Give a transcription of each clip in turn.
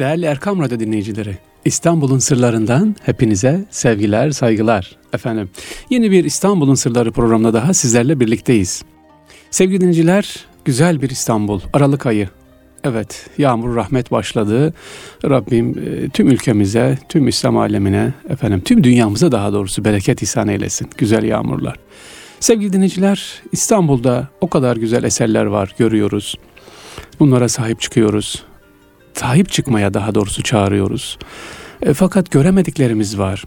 Değerli Erkam Radyo dinleyicileri, İstanbul'un sırlarından hepinize sevgiler, saygılar. Efendim, yeni bir İstanbul'un sırları programında daha sizlerle birlikteyiz. Sevgili dinleyiciler, güzel bir İstanbul, Aralık ayı. Evet, yağmur rahmet başladı. Rabbim e, tüm ülkemize, tüm İslam alemine, efendim tüm dünyamıza daha doğrusu bereket ihsan eylesin. Güzel yağmurlar. Sevgili dinleyiciler, İstanbul'da o kadar güzel eserler var, görüyoruz. Bunlara sahip çıkıyoruz sahip çıkmaya daha doğrusu çağırıyoruz. E, fakat göremediklerimiz var.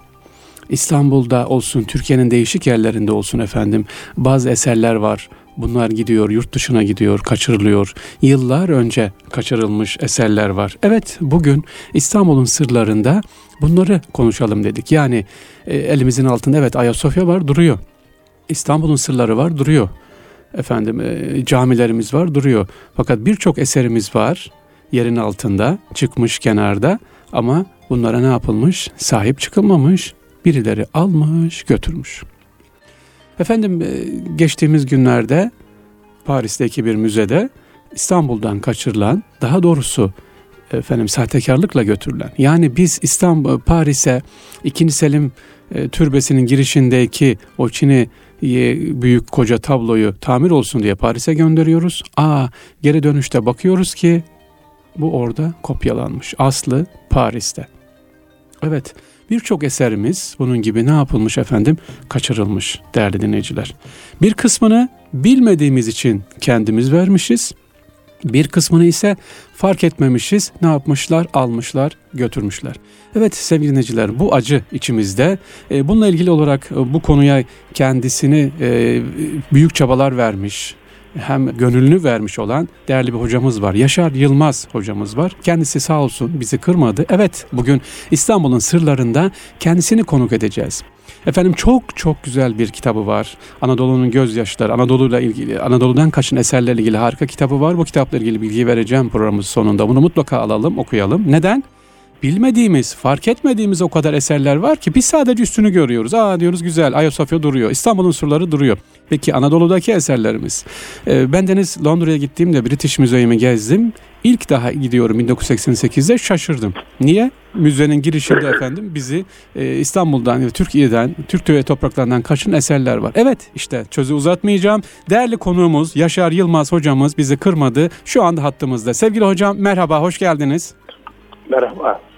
İstanbul'da olsun, Türkiye'nin değişik yerlerinde olsun efendim bazı eserler var. Bunlar gidiyor, yurt dışına gidiyor, kaçırılıyor. Yıllar önce kaçırılmış eserler var. Evet, bugün İstanbul'un sırlarında bunları konuşalım dedik. Yani e, elimizin altında evet Ayasofya var, duruyor. İstanbul'un sırları var, duruyor. Efendim e, camilerimiz var, duruyor. Fakat birçok eserimiz var yerin altında, çıkmış kenarda ama bunlara ne yapılmış? Sahip çıkılmamış, birileri almış, götürmüş. Efendim e, geçtiğimiz günlerde Paris'teki bir müzede İstanbul'dan kaçırılan, daha doğrusu efendim sahtekarlıkla götürülen. Yani biz İstanbul Paris'e 2. Selim e, türbesinin girişindeki o Çin'i büyük koca tabloyu tamir olsun diye Paris'e gönderiyoruz. Aa geri dönüşte bakıyoruz ki bu orada kopyalanmış. Aslı Paris'te. Evet birçok eserimiz bunun gibi ne yapılmış efendim? Kaçırılmış değerli dinleyiciler. Bir kısmını bilmediğimiz için kendimiz vermişiz. Bir kısmını ise fark etmemişiz. Ne yapmışlar? Almışlar, götürmüşler. Evet sevgili dinleyiciler bu acı içimizde. E, bununla ilgili olarak e, bu konuya kendisini e, büyük çabalar vermiş, hem gönlünü vermiş olan değerli bir hocamız var. Yaşar Yılmaz hocamız var. Kendisi sağ olsun bizi kırmadı. Evet bugün İstanbul'un sırlarında kendisini konuk edeceğiz. Efendim çok çok güzel bir kitabı var. Anadolu'nun gözyaşları, Anadolu'yla ilgili, Anadolu'dan kaçın eserlerle ilgili harika kitabı var. Bu kitapla ilgili bilgi vereceğim programımız sonunda. Bunu mutlaka alalım, okuyalım. Neden? Bilmediğimiz, fark etmediğimiz o kadar eserler var ki biz sadece üstünü görüyoruz. Aa diyoruz güzel, Ayasofya duruyor, İstanbul'un surları duruyor. Peki Anadolu'daki eserlerimiz. Ee, ben Deniz Londra'ya gittiğimde British Müzeyimi gezdim. İlk daha gidiyorum 1988'de şaşırdım. Niye? Müzenin girişinde efendim bizi e, İstanbul'dan, Türkiye'den, Türk topraklarından kaçın eserler var. Evet işte sözü uzatmayacağım. Değerli konuğumuz Yaşar Yılmaz hocamız bizi kırmadı. Şu anda hattımızda. Sevgili hocam merhaba, hoş geldiniz. Merhaba.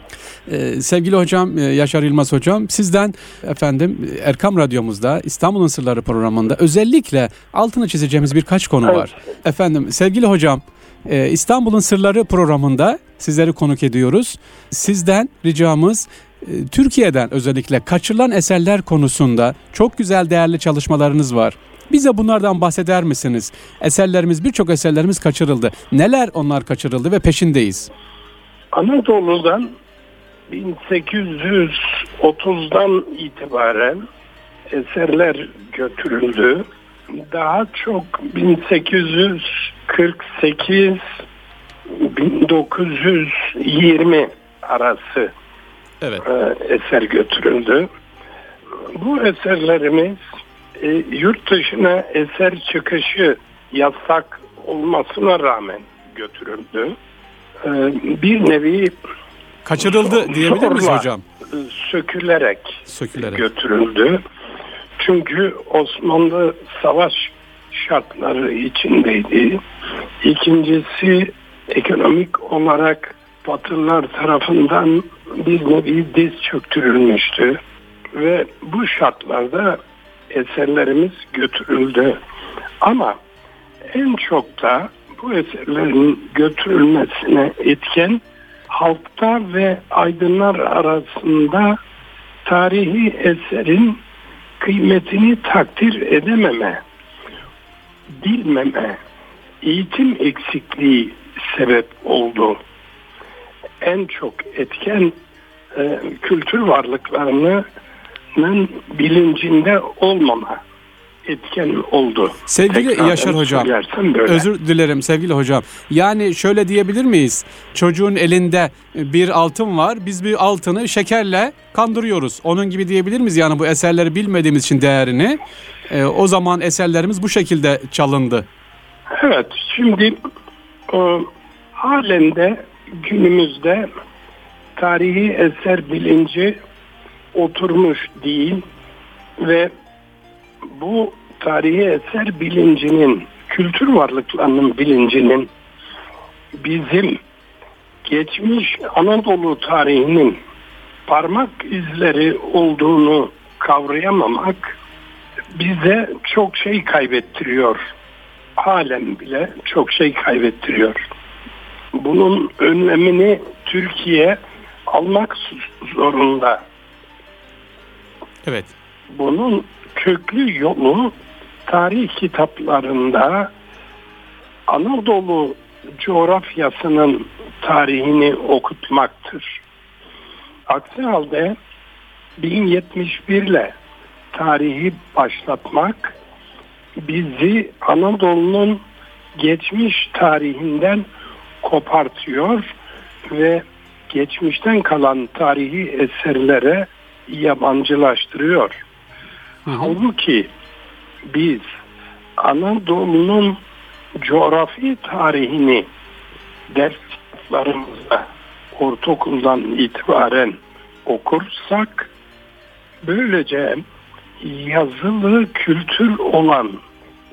Ee, sevgili hocam e, Yaşar Yılmaz hocam sizden efendim Erkam Radyomuzda İstanbul'un Sırları programında özellikle altını çizeceğimiz birkaç konu evet. var. Efendim sevgili hocam e, İstanbul'un Sırları programında sizleri konuk ediyoruz. Sizden ricamız e, Türkiye'den özellikle kaçırılan eserler konusunda çok güzel değerli çalışmalarınız var. Bize bunlardan bahseder misiniz? Eserlerimiz birçok eserlerimiz kaçırıldı. Neler onlar kaçırıldı ve peşindeyiz? Anadolu'dan 1830'dan itibaren eserler götürüldü. Daha çok 1848 1920 arası evet. E, eser götürüldü. Bu eserlerimiz e, yurt dışına eser çıkışı yasak olmasına rağmen götürüldü. E, bir nevi Kaçırıldı diyebilir miyiz hocam? Sökülerek, sökülerek götürüldü. Çünkü Osmanlı savaş şartları içindeydi. İkincisi ekonomik olarak Batılılar tarafından bir nevi diz çöktürülmüştü. Ve bu şartlarda eserlerimiz götürüldü. Ama en çok da bu eserlerin götürülmesine etken halkta ve aydınlar arasında tarihi eserin kıymetini takdir edememe, bilmeme, eğitim eksikliği sebep oldu. En çok etken e, kültür varlıklarının bilincinde olmama etken oldu. Sevgili Tekrar Yaşar Hocam, özür dilerim sevgili hocam. Yani şöyle diyebilir miyiz? Çocuğun elinde bir altın var. Biz bir altını şekerle kandırıyoruz. Onun gibi diyebilir miyiz? Yani bu eserleri bilmediğimiz için değerini. E, o zaman eserlerimiz bu şekilde çalındı. Evet, şimdi o, halen de günümüzde tarihi eser bilinci oturmuş değil ve bu tarihi eser bilincinin, kültür varlıklarının bilincinin bizim geçmiş Anadolu tarihinin parmak izleri olduğunu kavrayamamak bize çok şey kaybettiriyor. Halen bile çok şey kaybettiriyor. Bunun önlemini Türkiye almak zorunda. Evet. Bunun köklü yolu tarih kitaplarında Anadolu coğrafyasının tarihini okutmaktır. Aksi halde 1071 ile tarihi başlatmak bizi Anadolu'nun geçmiş tarihinden kopartıyor ve geçmişten kalan tarihi eserlere yabancılaştırıyor. Hı hı. Halbuki biz Anadolu'nun coğrafi tarihini derslerimizde ortaokuldan itibaren okursak böylece yazılı kültür olan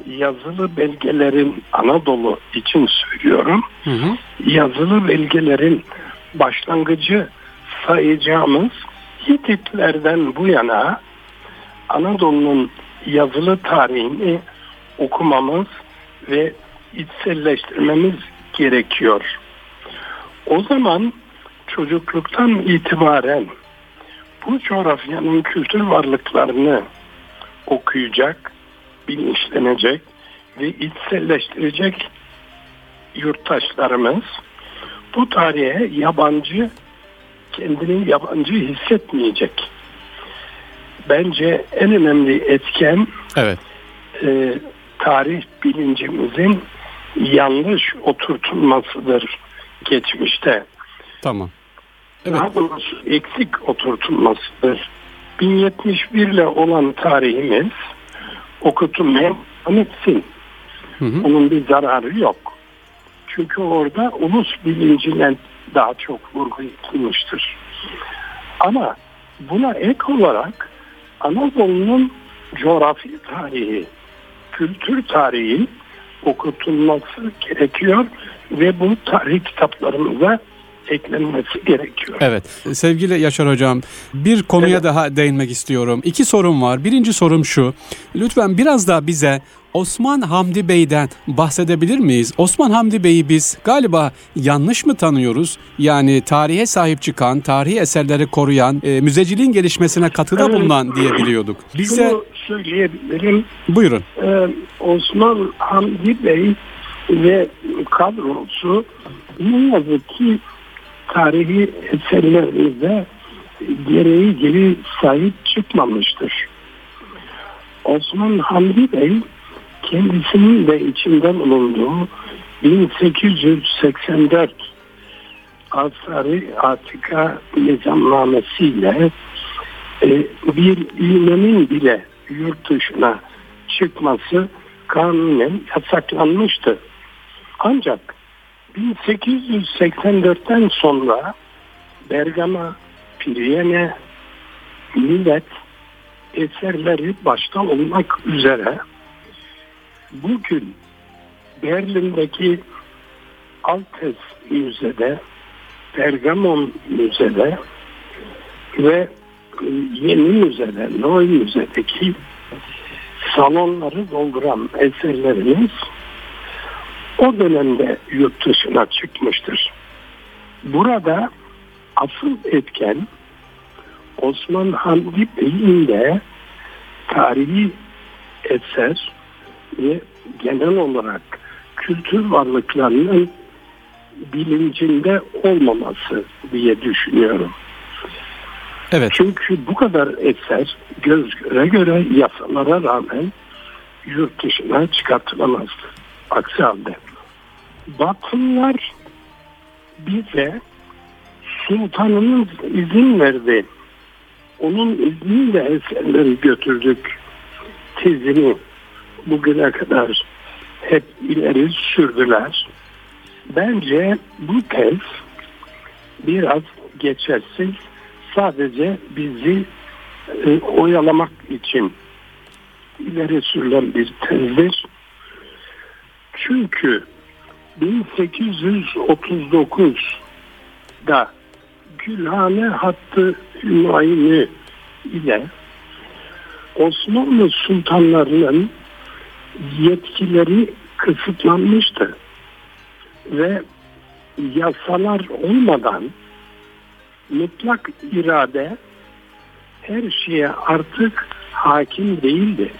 yazılı belgelerin Anadolu için söylüyorum. Hı hı. Yazılı belgelerin başlangıcı sayacağımız Hititlerden bu yana Anadolu'nun yazılı tarihini okumamız ve içselleştirmemiz gerekiyor. O zaman çocukluktan itibaren bu coğrafyanın kültür varlıklarını okuyacak, bilinçlenecek ve içselleştirecek yurttaşlarımız bu tarihe yabancı, kendini yabancı hissetmeyecek. Bence en önemli etken evet. e, tarih bilincimizin yanlış oturtulmasıdır geçmişte. Tamam. Evet. Daha doğrusu eksik oturtulmasıdır. 1071 ile olan tarihimiz okutulmaya etsin. Hı hı. Onun bir zararı yok. Çünkü orada ulus bilincine daha çok vurgu yapılmıştır. Ama buna ek olarak Anadolu'nun coğrafi tarihi, kültür tarihi okutulması gerekiyor ve bu tarih kitaplarımıza eklenmesi gerekiyor. Evet sevgili Yaşar Hocam bir konuya evet. daha değinmek istiyorum. İki sorum var. Birinci sorum şu. Lütfen biraz daha bize Osman Hamdi Bey'den bahsedebilir miyiz? Osman Hamdi Bey'i biz galiba yanlış mı tanıyoruz? Yani tarihe sahip çıkan, tarihi eserleri koruyan, e, müzeciliğin gelişmesine katkıda evet. bulunan diye biliyorduk. Bize Şunu söyleyebilirim. Buyurun. Ee, Osman Hamdi Bey ve kadrosu ne yazık ki tarihi eserlerimize gereği gibi sahip çıkmamıştır. Osman Hamdi Bey kendisinin de içinden bulunduğu 1884 Asari Atika nizamnamesiyle e, bir ilmenin bile yurt dışına çıkması kanunen yasaklanmıştı. Ancak 1884'ten sonra Bergama, Priyene, Millet eserleri başta olmak üzere bugün Berlin'deki Altes Müze'de, Pergamon Müze'de ve yeni müzede, Noy Müze'deki salonları dolduran eserlerimiz o dönemde yurt dışına çıkmıştır. Burada asıl etken Osman Hamdi Bey'in de tarihi eser ve genel olarak kültür varlıklarının bilincinde olmaması diye düşünüyorum. Evet. Çünkü bu kadar eser göz göre göre yasalara rağmen yurt dışına çıkartılamazdı. Aksi halde. Batılılar bize sultanımız izin verdi. Onun izniyle eserleri götürdük. Tezini bugüne kadar hep ileri sürdüler. Bence bu tez biraz geçersiz sadece bizi e, oyalamak için ileri sürülen bir tezdir. Çünkü 1839'da Gülhane hattı Hümayuni ile Osmanlı sultanlarının yetkileri kısıtlanmıştı ve yasalar olmadan mutlak irade her şeye artık hakim değildi.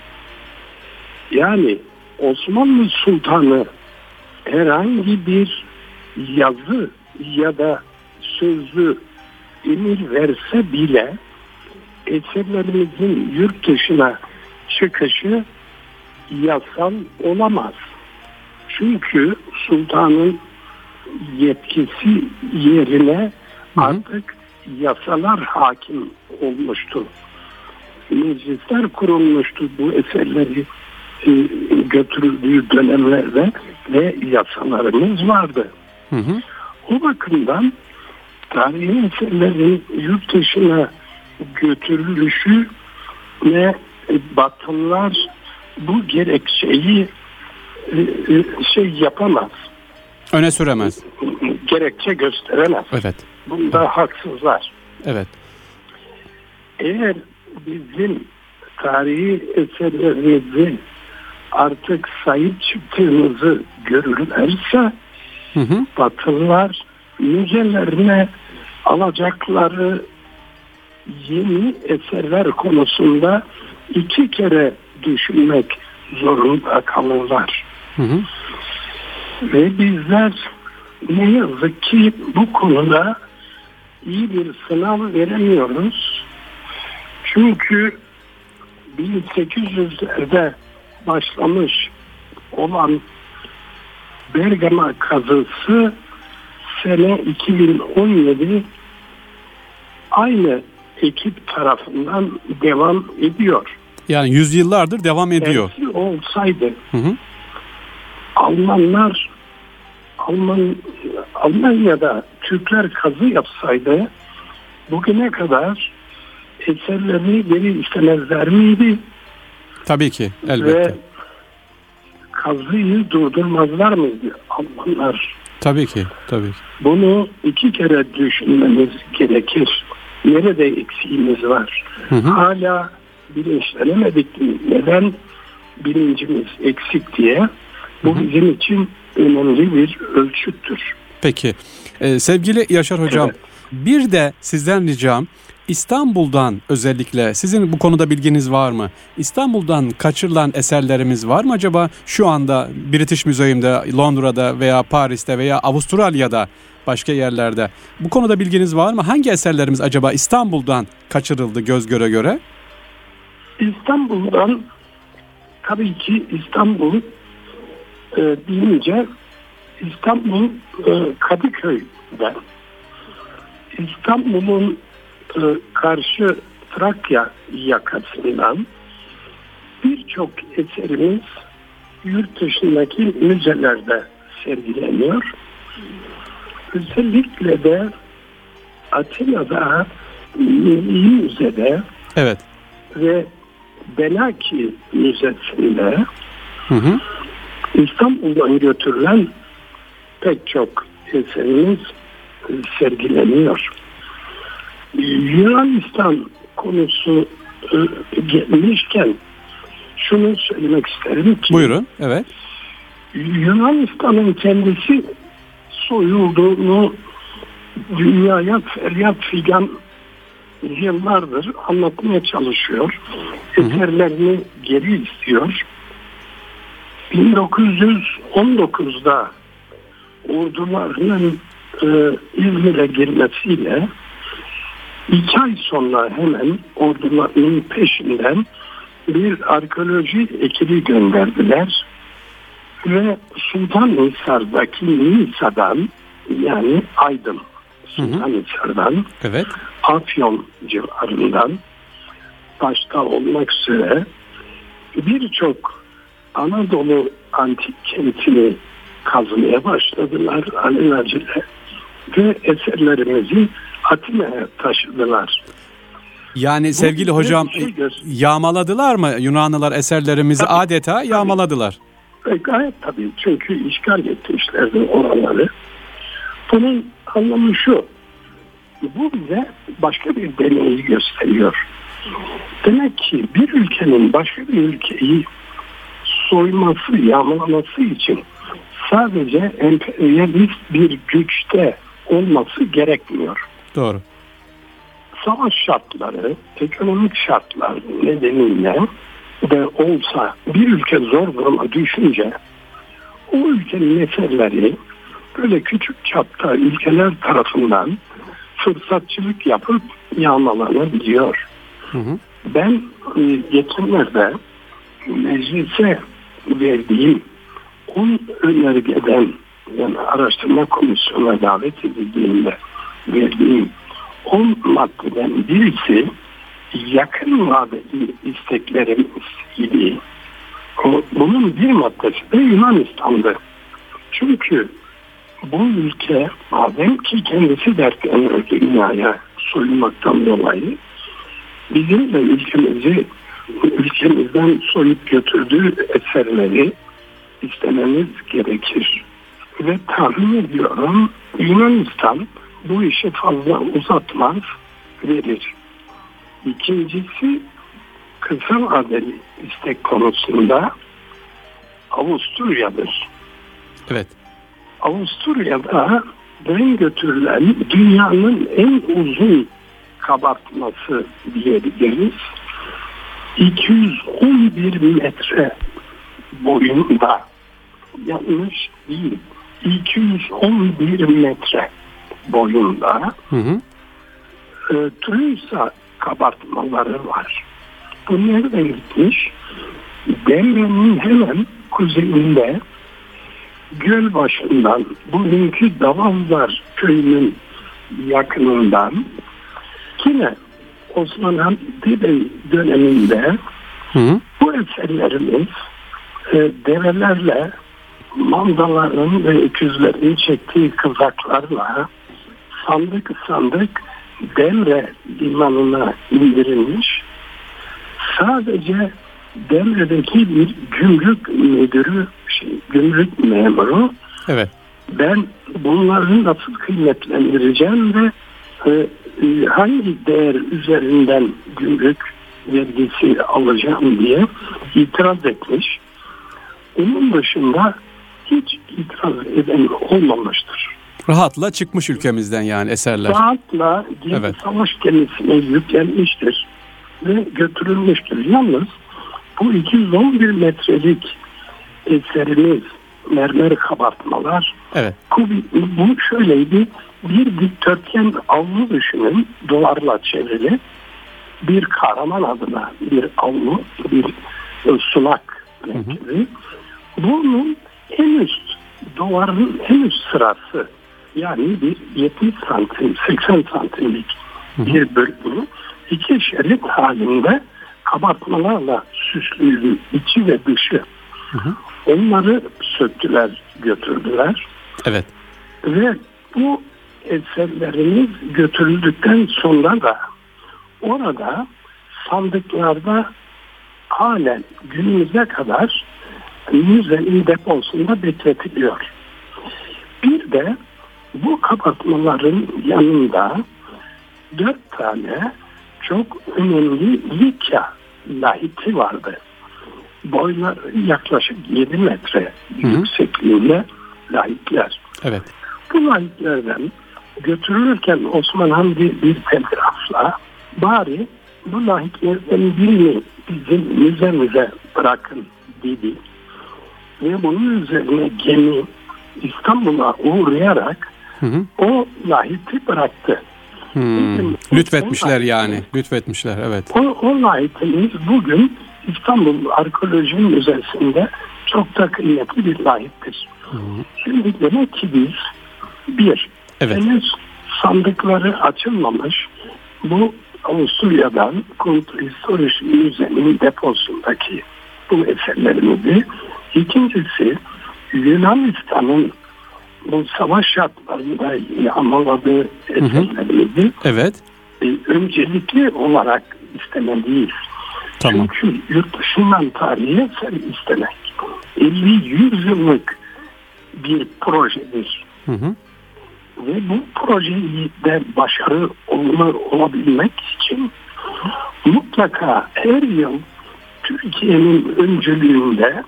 Yani Osmanlı Sultanı herhangi bir yazı ya da sözlü emir verse bile eserlerimizin yurt dışına çıkışı yasal olamaz. Çünkü sultanın yetkisi yerine artık yasalar hakim olmuştu. Meclisler kurulmuştu bu eserleri e, götürüldüğü dönemlerde ve yasalarımız vardı. Hı hı. O bakımdan tarihi eserlerin yurt dışına götürülüşü ve batılılar bu gerekçeyi e, e, şey yapamaz. Öne süremez. Gerekçe gösteremez. Evet. Bunda evet. haksızlar. Evet. Eğer bizim tarihi eserlerimizi artık sahip çıktığımızı görürlerse hı hı. Batılılar müzelerine alacakları yeni eserler konusunda iki kere düşünmek zorunda kalırlar. Hı hı. Ve bizler ne yazık ki bu konuda iyi bir sınav veremiyoruz. Çünkü 1800'lerde başlamış olan Bergama kazısı sene 2017 aynı ekip tarafından devam ediyor. Yani yüzyıllardır devam ediyor. Tersi olsaydı hı hı. Almanlar Alman Almanya'da Türkler kazı yapsaydı bugüne kadar eserlerini geri istemezler miydi? Tabii ki elbette. Ve kazıyı durdurmazlar mıydı Almanlar? Tabii ki, tabii ki. Bunu iki kere düşünmemiz gerekir. Nerede eksiğimiz var? Hı hı. Hala bilinçlenemedik neden bilincimiz eksik diye. Bu bizim için önemli bir ölçüttür. Peki. Ee, sevgili Yaşar Hocam, evet. bir de sizden ricam İstanbul'dan özellikle sizin bu konuda bilginiz var mı? İstanbul'dan kaçırılan eserlerimiz var mı acaba? Şu anda British Museum'da, Londra'da veya Paris'te veya Avustralya'da başka yerlerde. Bu konuda bilginiz var mı? Hangi eserlerimiz acaba İstanbul'dan kaçırıldı göz göre göre? İstanbul'dan tabii ki İstanbul e, deyince İstanbul e, Kadıköy'de İstanbul'un e, karşı Trakya yakasından birçok eserimiz yurt dışındaki müzelerde sergileniyor. Özellikle de Atina'da Milli Müze'de evet. ve Benaki Müzesi'nde hı hı. İstanbul'dan götürülen pek çok eserimiz sergileniyor. Yunanistan konusu e, gelmişken şunu söylemek isterim ki Buyurun, evet. Yunanistan'ın kendisi soyulduğunu dünyaya feryat figan yıllardır anlatmaya çalışıyor. Eserlerini geri istiyor. 1919'da ordularının e, İzmir'e girmesiyle iki ay sonra hemen ordularının peşinden bir arkeoloji ekibi gönderdiler ve Sultan Hisar'daki Nisa'dan yani Aydın Sultan Hisar'dan evet. Afyon civarından başta olmak üzere birçok Anadolu antik kentini kazmaya başladılar alelacele ve eserlerimizi Atina'ya taşıdılar. Yani sevgili Bu, hocam şey yağmaladılar mı Yunanlılar eserlerimizi tabii, adeta tabii. yağmaladılar? E, gayet tabii çünkü işgal etmişlerdi oraları. Bunun anlamı şu. Bu bize başka bir deneyi gösteriyor. Demek ki bir ülkenin başka bir ülkeyi soyması, yağmalaması için sadece emperyalist bir güçte olması gerekmiyor. Doğru. Savaş şartları, ekonomik şartlar nedeniyle de olsa bir ülke zor duruma düşünce o ülkenin eserleri böyle küçük çapta ülkeler tarafından fırsatçılık yapıp yağmalanabiliyor. Hı hı. Ben geçenlerde meclise verdiğim 10 önergeden yani araştırma komisyonuna davet edildiğinde verdiğim 10 maddeden birisi yakın vadeli isteklerimiz gibi bunun bir maddesi de Yunanistan'dı. Çünkü bu ülke madem ki kendisi dertleniyor dünyaya soyunmaktan dolayı bizim de ülkemizi ülkemizden soyup götürdüğü eserleri istememiz gerekir. Ve tahmin ediyorum Yunanistan bu işi fazla uzatmaz verir. İkincisi kısa vadeli istek konusunda Avusturya'dır. Evet. Avusturya'da ben götürülen dünyanın en uzun kabartması diyebiliriz. 211 metre boyunda yanlış değil 211 metre boyunda hı hı. E, Trüsa kabartmaları var. Bu nereden gitmiş? Demre'nin hemen kuzeyinde göl başından bugünkü Davazlar köyünün yakınından yine Osman Hamdi Bey döneminde hı hı. bu eserlerimiz e, develerle mandaların ve öküzlerin çektiği kızaklarla sandık sandık Demre limanına indirilmiş. Sadece Demre'deki bir gümrük müdürü, şey, gümrük memuru evet. ben bunları nasıl kıymetlendireceğim ve e, e, hangi değer üzerinden gümrük vergisi alacağım diye itiraz etmiş. Onun dışında hiç itiraz eden olmamıştır. Rahatla çıkmış ülkemizden yani eserler. Rahatla evet. savaş gemisine yüklenmiştir ve götürülmüştür. Yalnız bu 211 metrelik eserimiz mermer kabartmalar. Evet. bu, şöyleydi. Bir dikdörtgen avlu düşünün duvarla çevrili. Bir kahraman adına bir avlu bir sunak renkli. Bunun en üst duvarın en üst sırası yani bir 70 santim 80 santimlik bir bölümü iki şerit halinde kabartmalarla süslüydü içi ve dışı. Hı hı. Onları söktüler götürdüler. Evet. Ve bu eserlerimiz götürüldükten sonra da orada sandıklarda halen günümüze kadar müzenin deposunda bekletiliyor. Bir de bu kapatmaların yanında dört tane çok önemli Likya lahiti vardı. Boylar yaklaşık 7 metre Hı. yüksekliğinde lahitler. Evet. Bu lahitlerden götürülürken Osman Hamdi bir telgrafla bari bu lahitlerden birini bizim müzemize bırakın dedi. Ve bunun üzerine gemi İstanbul'a uğrayarak hı hı. o lahiti bıraktı. Hmm. Lütfetmişler yani. Lütfetmişler evet. O, o lahitimiz bugün İstanbul Arkeoloji Müzesi'nde çok da kıymetli bir lahittir. Hmm. Şimdi demek ki biz bir, evet. henüz sandıkları açılmamış bu Avusturya'dan Kunsthistorische Müze'nin deposundaki bu eserlerimizi ikincisi Yunanistan'ın bu savaş şartlarında yağmaladığı eserlerimizi evet. e, öncelikli olarak istemeliyiz. Tamam. Çünkü yurt dışından tarihi eser istemek 50-100 yıllık bir projedir. Hı hı. Ve bu projeyi de başarı olur, olabilmek için mutlaka her yıl Türkiye'nin öncülüğünde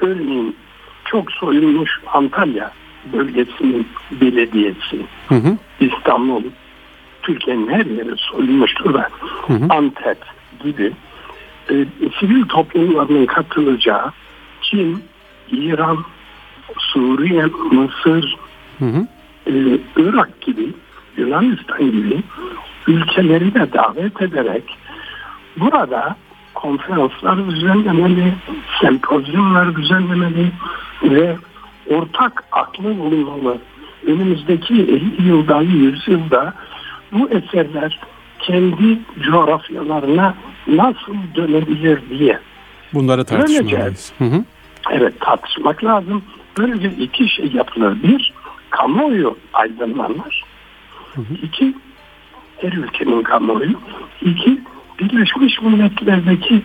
örneğin çok soyulmuş Antalya bölgesinin belediyesi, Hı hı. İstanbul, Türkiye'nin her yeri soyulmuştur da Hı hı. Antep gibi e, sivil toplumlarının katılacağı Çin, İran, Suriye, Mısır, Hı hı. e, Irak gibi, Yunanistan gibi ülkeleri de davet ederek burada konferanslar düzenlemeli, sempozyumlar düzenlemeli ve ortak aklı bulunmalı. Önümüzdeki 50 yılda, 100 yılda bu eserler kendi coğrafyalarına nasıl dönebilir diye. Bunları tartışmalıyız. Hı hı. Evet tartışmak lazım. Böylece iki şey yapılır. Bir, kamuoyu aydınlanır. İki, her ülkenin kamuoyu. İki, Birleşmiş Milletler'deki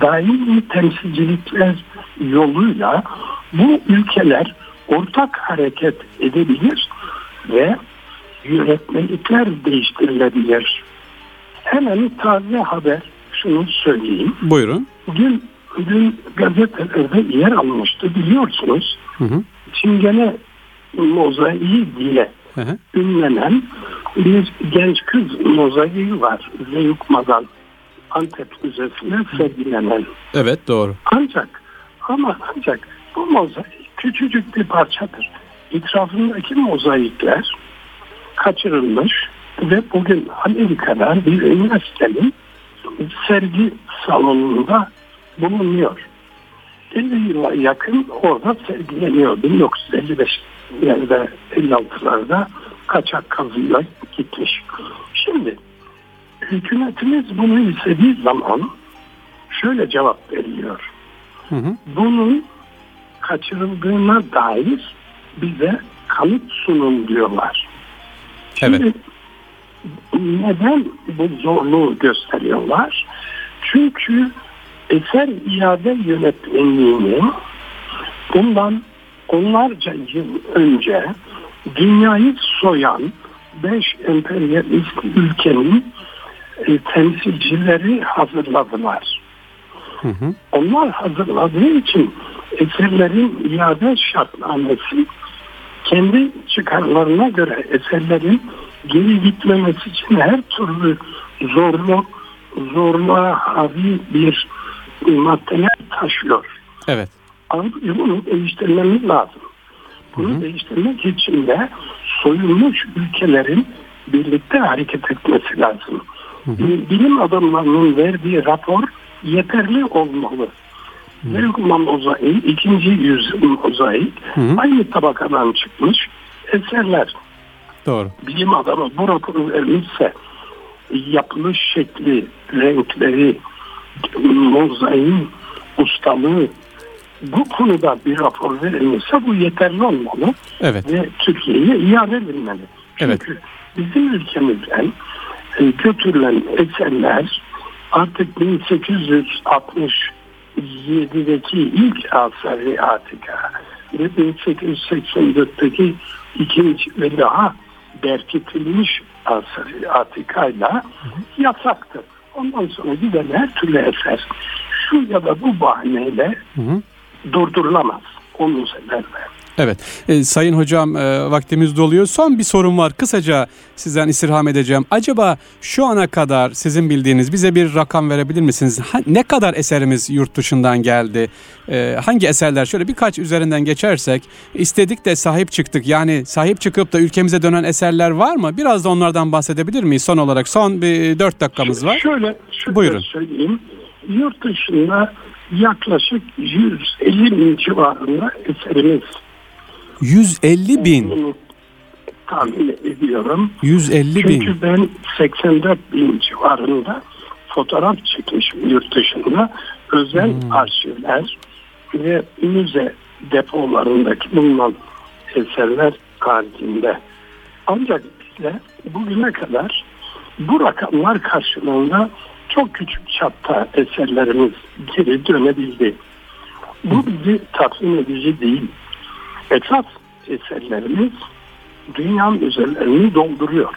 daimi temsilcilikler yoluyla bu ülkeler ortak hareket edebilir ve yönetmelikler değiştirilebilir. Hemen taze haber şunu söyleyeyim. Buyurun. Dün, dün gazetelerde yer almıştı biliyorsunuz. Hı hı. Çingene mozaiği diye Hı hı. ünlenen bir genç kız mozaiği var. Zeyukma'dan Antep Müzesi'ne sergilenen. Evet doğru. Ancak ama ancak bu mozaik küçücük bir parçadır. İtrafındaki mozaikler kaçırılmış ve bugün Amerika'da bir üniversitenin sergi salonunda bulunuyor. 50 yıla yakın orada sergileniyor. 1955'lerde 56'larda kaçak kazıyla gitmiş. Şimdi hükümetimiz bunu istediği zaman şöyle cevap veriyor. Hı hı. Bunun kaçırıldığına dair bize kanıt sunun diyorlar. Şimdi Evet. neden bu zorluğu gösteriyorlar? Çünkü eser iade yönetmenliğini bundan onlarca yıl önce dünyayı soyan beş emperyalist ülkenin temsilcileri hazırladılar. Hı hı. Onlar hazırladığı için eserlerin iade şartnamesi kendi çıkarlarına göre eserlerin geri gitmemesi için her türlü zorluk, zorluğa havi bir maddeler taşıyor. Evet. Ama bunu değiştirmemiz lazım. Bunu değiştirmek için de soyulmuş ülkelerin birlikte hareket etmesi lazım. Bilim adamlarının verdiği rapor yeterli olmalı. Velkman mozaik, ikinci yüzyıl mozaik hı. aynı tabakadan çıkmış eserler. Doğru. Bilim adamı bu raporu vermişse yapılış şekli, renkleri, mozaiğin ustalığı bu konuda bir rapor verilmişse bu yeterli olmalı Evet. ve Türkiye'ye iade edilmeli. Evet. Çünkü bizim ülkemizden götürülen eserler artık 1867'deki ilk Asari Atika ve 1884'teki ikinci ve daha berkitilmiş Asari Atika'yla yasaktır. Ondan sonra giden her türlü eser şu ya da bu bahaneyle Hı hı. durdurulamaz. Onun sebeple. Evet. E, sayın hocam e, vaktimiz doluyor. Son bir sorum var. Kısaca sizden istirham edeceğim. Acaba şu ana kadar sizin bildiğiniz bize bir rakam verebilir misiniz? Ha- ne kadar eserimiz yurt dışından geldi? E, hangi eserler? Şöyle birkaç üzerinden geçersek istedik de sahip çıktık. Yani sahip çıkıp da ülkemize dönen eserler var mı? Biraz da onlardan bahsedebilir miyiz son olarak? Son bir dört dakikamız var. Şöyle, şöyle Buyurun. söyleyeyim. Yurt dışında yaklaşık 150 bin civarında eserimiz 150 bin. Tahmin ediyorum. 150 bin. Çünkü ben 84 bin civarında fotoğraf çekmişim yurt dışında. Özel Hmm. arşivler ve müze depolarındaki bulunan eserler haricinde. Ancak bizler bugüne kadar bu rakamlar karşılığında çok küçük çapta eserlerimiz geri dönebildi. Bu bizi tatmin edici değil. Esas eserlerimiz dünya müzelerini dolduruyor.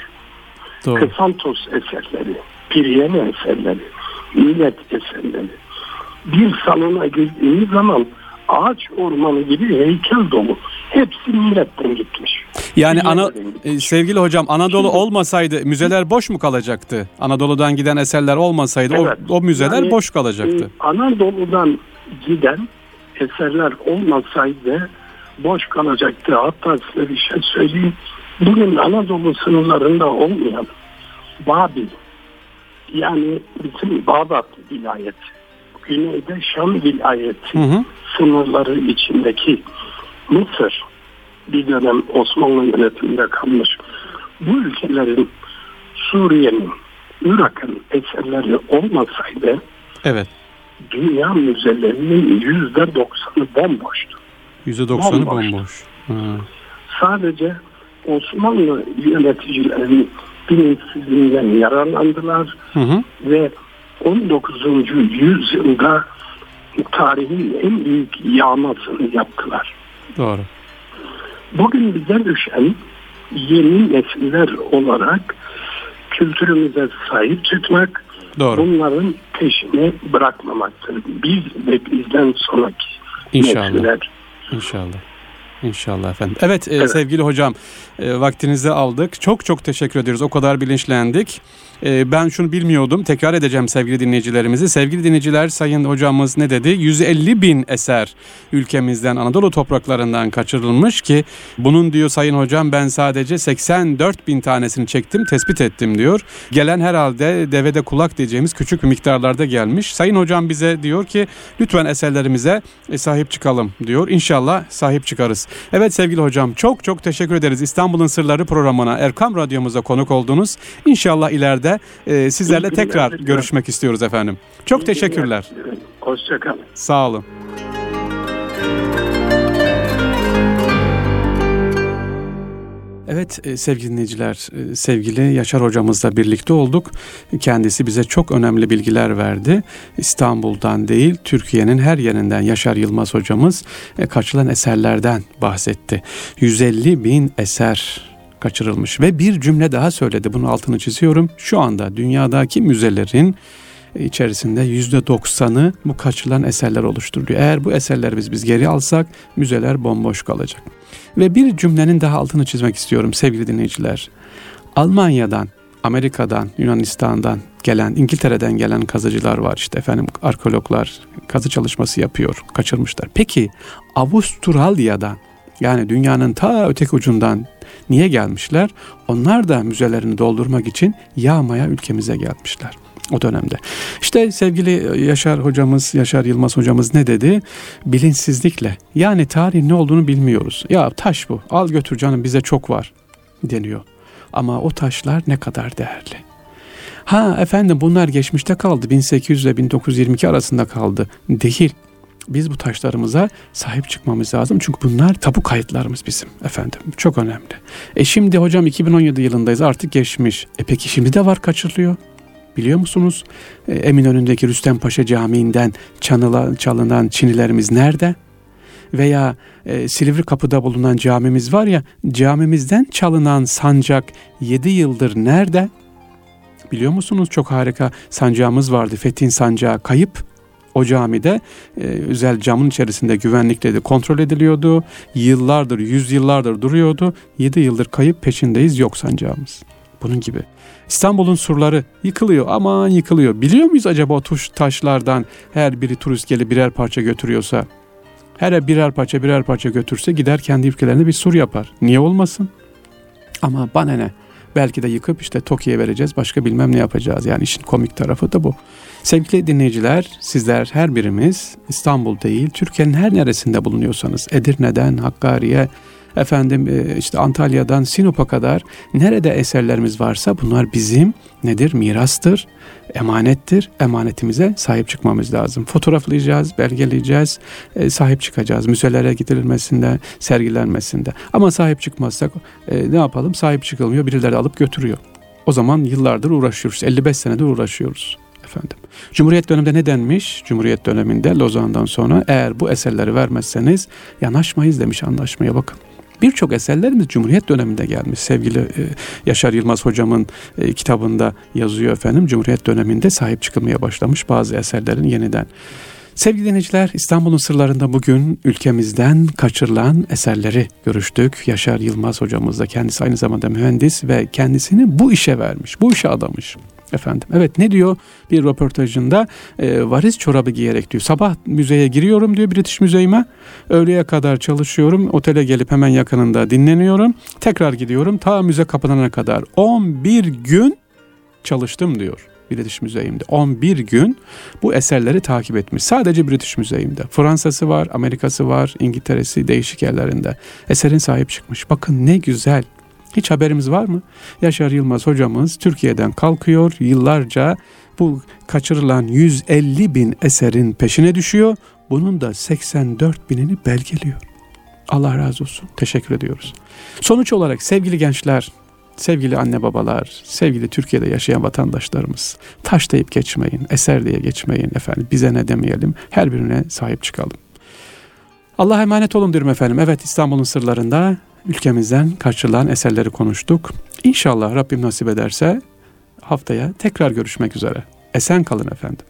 Doğru. Kısantos eserleri, Piriyene eserleri, millet eserleri. Bir salona girdiğiniz zaman ağaç ormanı gibi heykel dolu. Hepsi milletten gitmiş. Yani ana e, sevgili hocam Anadolu Şimdi, olmasaydı müzeler boş mu kalacaktı? Anadolu'dan giden eserler olmasaydı evet, o, o müzeler yani, boş kalacaktı. E, Anadolu'dan giden eserler olmasaydı boş kalacaktı. Hatta size bir şey söyleyeyim. Bugün Anadolu sınırlarında olmayan Babil yani bizim Bağdat vilayeti güneyde Şam vilayeti hı hı. sınırları içindeki Mısır bir dönem Osmanlı yönetiminde kalmış bu ülkelerin Suriye'nin Irak'ın eserleri olmasaydı evet. dünya müzelerinin yüzde doksanı bomboştu. Yüzde doksanı bomboş. Ha. Sadece Osmanlı yöneticilerin bilinçsizliğinden yararlandılar hı hı. ve 19. yüzyılda tarihin en büyük yağmasını yaptılar. Doğru. Bugün bize düşen yeni nesiller olarak kültürümüze sahip çıkmak, Doğru. bunların peşini bırakmamaktır. Biz ve bizden sonraki İnşallah. nesiller. İnşallah. İnşallah efendim. Evet, e, evet. sevgili hocam e, vaktinizi aldık. Çok çok teşekkür ediyoruz. O kadar bilinçlendik. E, ben şunu bilmiyordum. Tekrar edeceğim sevgili dinleyicilerimizi. Sevgili dinleyiciler sayın hocamız ne dedi? 150 bin eser ülkemizden Anadolu topraklarından kaçırılmış ki bunun diyor sayın hocam ben sadece 84 bin tanesini çektim tespit ettim diyor. Gelen herhalde devede kulak diyeceğimiz küçük miktarlarda gelmiş. Sayın hocam bize diyor ki lütfen eserlerimize sahip çıkalım diyor. İnşallah sahip çıkarız. Evet sevgili hocam çok çok teşekkür ederiz. İstanbul'un Sırları programına Erkam Radyomuza konuk oldunuz. İnşallah ileride e, sizlerle tekrar görüşmek istiyoruz efendim. Çok teşekkürler. Hoşçakalın. Sağ olun. Evet e, sevgili dinleyiciler, e, sevgili Yaşar hocamızla birlikte olduk. Kendisi bize çok önemli bilgiler verdi. İstanbul'dan değil, Türkiye'nin her yerinden Yaşar Yılmaz hocamız e, kaçılan eserlerden bahsetti. 150 bin eser kaçırılmış ve bir cümle daha söyledi. Bunun altını çiziyorum. Şu anda dünyadaki müzelerin içerisinde yüzde doksanı bu kaçılan eserler oluşturuyor. Eğer bu eserleri biz, biz geri alsak müzeler bomboş kalacak. Ve bir cümlenin daha altını çizmek istiyorum sevgili dinleyiciler. Almanya'dan, Amerika'dan, Yunanistan'dan gelen, İngiltere'den gelen kazıcılar var işte efendim arkeologlar kazı çalışması yapıyor, kaçırmışlar. Peki Avustralya'dan yani dünyanın ta öteki ucundan niye gelmişler? Onlar da müzelerini doldurmak için yağmaya ülkemize gelmişler o dönemde. İşte sevgili Yaşar hocamız, Yaşar Yılmaz hocamız ne dedi? Bilinçsizlikle. Yani tarihin ne olduğunu bilmiyoruz. Ya taş bu. Al götür canım bize çok var deniyor. Ama o taşlar ne kadar değerli. Ha efendim bunlar geçmişte kaldı. 1800 ile 1922 arasında kaldı. Değil. Biz bu taşlarımıza sahip çıkmamız lazım. Çünkü bunlar tapu kayıtlarımız bizim efendim. Çok önemli. E şimdi hocam 2017 yılındayız artık geçmiş. E peki şimdi de var kaçırılıyor. Biliyor musunuz? E, Eminönü'ndeki Rüstem Paşa Camii'nden çalınan, çalınan çinilerimiz nerede? Veya e, Silivri Kapı'da bulunan camimiz var ya, camimizden çalınan sancak 7 yıldır nerede? Biliyor musunuz? Çok harika sancağımız vardı. Fethin sancağı kayıp. O camide e, özel camın içerisinde güvenlikle de kontrol ediliyordu. Yıllardır, yüz yıllardır duruyordu. 7 yıldır kayıp peşindeyiz yok sancağımız. Bunun gibi. İstanbul'un surları yıkılıyor aman yıkılıyor. Biliyor muyuz acaba o tuş taşlardan her biri turist gelip birer parça götürüyorsa her birer parça birer parça götürse gider kendi ülkelerine bir sur yapar. Niye olmasın? Ama bana ne? Belki de yıkıp işte Tokyo'ya vereceğiz başka bilmem ne yapacağız. Yani işin komik tarafı da bu. Sevgili dinleyiciler sizler her birimiz İstanbul değil Türkiye'nin her neresinde bulunuyorsanız Edirne'den Hakkari'ye efendim e, işte Antalya'dan Sinop'a kadar nerede eserlerimiz varsa bunlar bizim nedir? Mirastır, emanettir. Emanetimize sahip çıkmamız lazım. Fotoğraflayacağız, belgeleyeceğiz, e, sahip çıkacağız. Müzelere gidilmesinde, sergilenmesinde. Ama sahip çıkmazsak e, ne yapalım? Sahip çıkılmıyor, birileri alıp götürüyor. O zaman yıllardır uğraşıyoruz. 55 senedir uğraşıyoruz efendim. Cumhuriyet döneminde ne denmiş? Cumhuriyet döneminde Lozan'dan sonra eğer bu eserleri vermezseniz yanaşmayız demiş anlaşmaya bakın. Birçok eserlerimiz Cumhuriyet döneminde gelmiş. Sevgili e, Yaşar Yılmaz hocamın e, kitabında yazıyor efendim. Cumhuriyet döneminde sahip çıkılmaya başlamış bazı eserlerin yeniden. Sevgili dinleyiciler İstanbul'un sırlarında bugün ülkemizden kaçırılan eserleri görüştük. Yaşar Yılmaz hocamız da kendisi aynı zamanda mühendis ve kendisini bu işe vermiş, bu işe adamış. Efendim evet ne diyor bir röportajında e, variz çorabı giyerek diyor sabah müzeye giriyorum diyor British Müzeyime öğleye kadar çalışıyorum otele gelip hemen yakınında dinleniyorum tekrar gidiyorum ta müze kapanana kadar 11 gün çalıştım diyor. British Müzeyim'de 11 gün bu eserleri takip etmiş. Sadece British Müzeyim'de. Fransa'sı var, Amerika'sı var, İngiltere'si değişik yerlerinde. Eserin sahip çıkmış. Bakın ne güzel. Hiç haberimiz var mı? Yaşar Yılmaz hocamız Türkiye'den kalkıyor. Yıllarca bu kaçırılan 150 bin eserin peşine düşüyor. Bunun da 84 binini belgeliyor. Allah razı olsun. Teşekkür ediyoruz. Sonuç olarak sevgili gençler, sevgili anne babalar, sevgili Türkiye'de yaşayan vatandaşlarımız taş deyip geçmeyin, eser diye geçmeyin efendim. Bize ne demeyelim, her birine sahip çıkalım. Allah'a emanet olun diyorum efendim. Evet İstanbul'un sırlarında ülkemizden kaçırılan eserleri konuştuk. İnşallah Rabbim nasip ederse haftaya tekrar görüşmek üzere. Esen kalın efendim.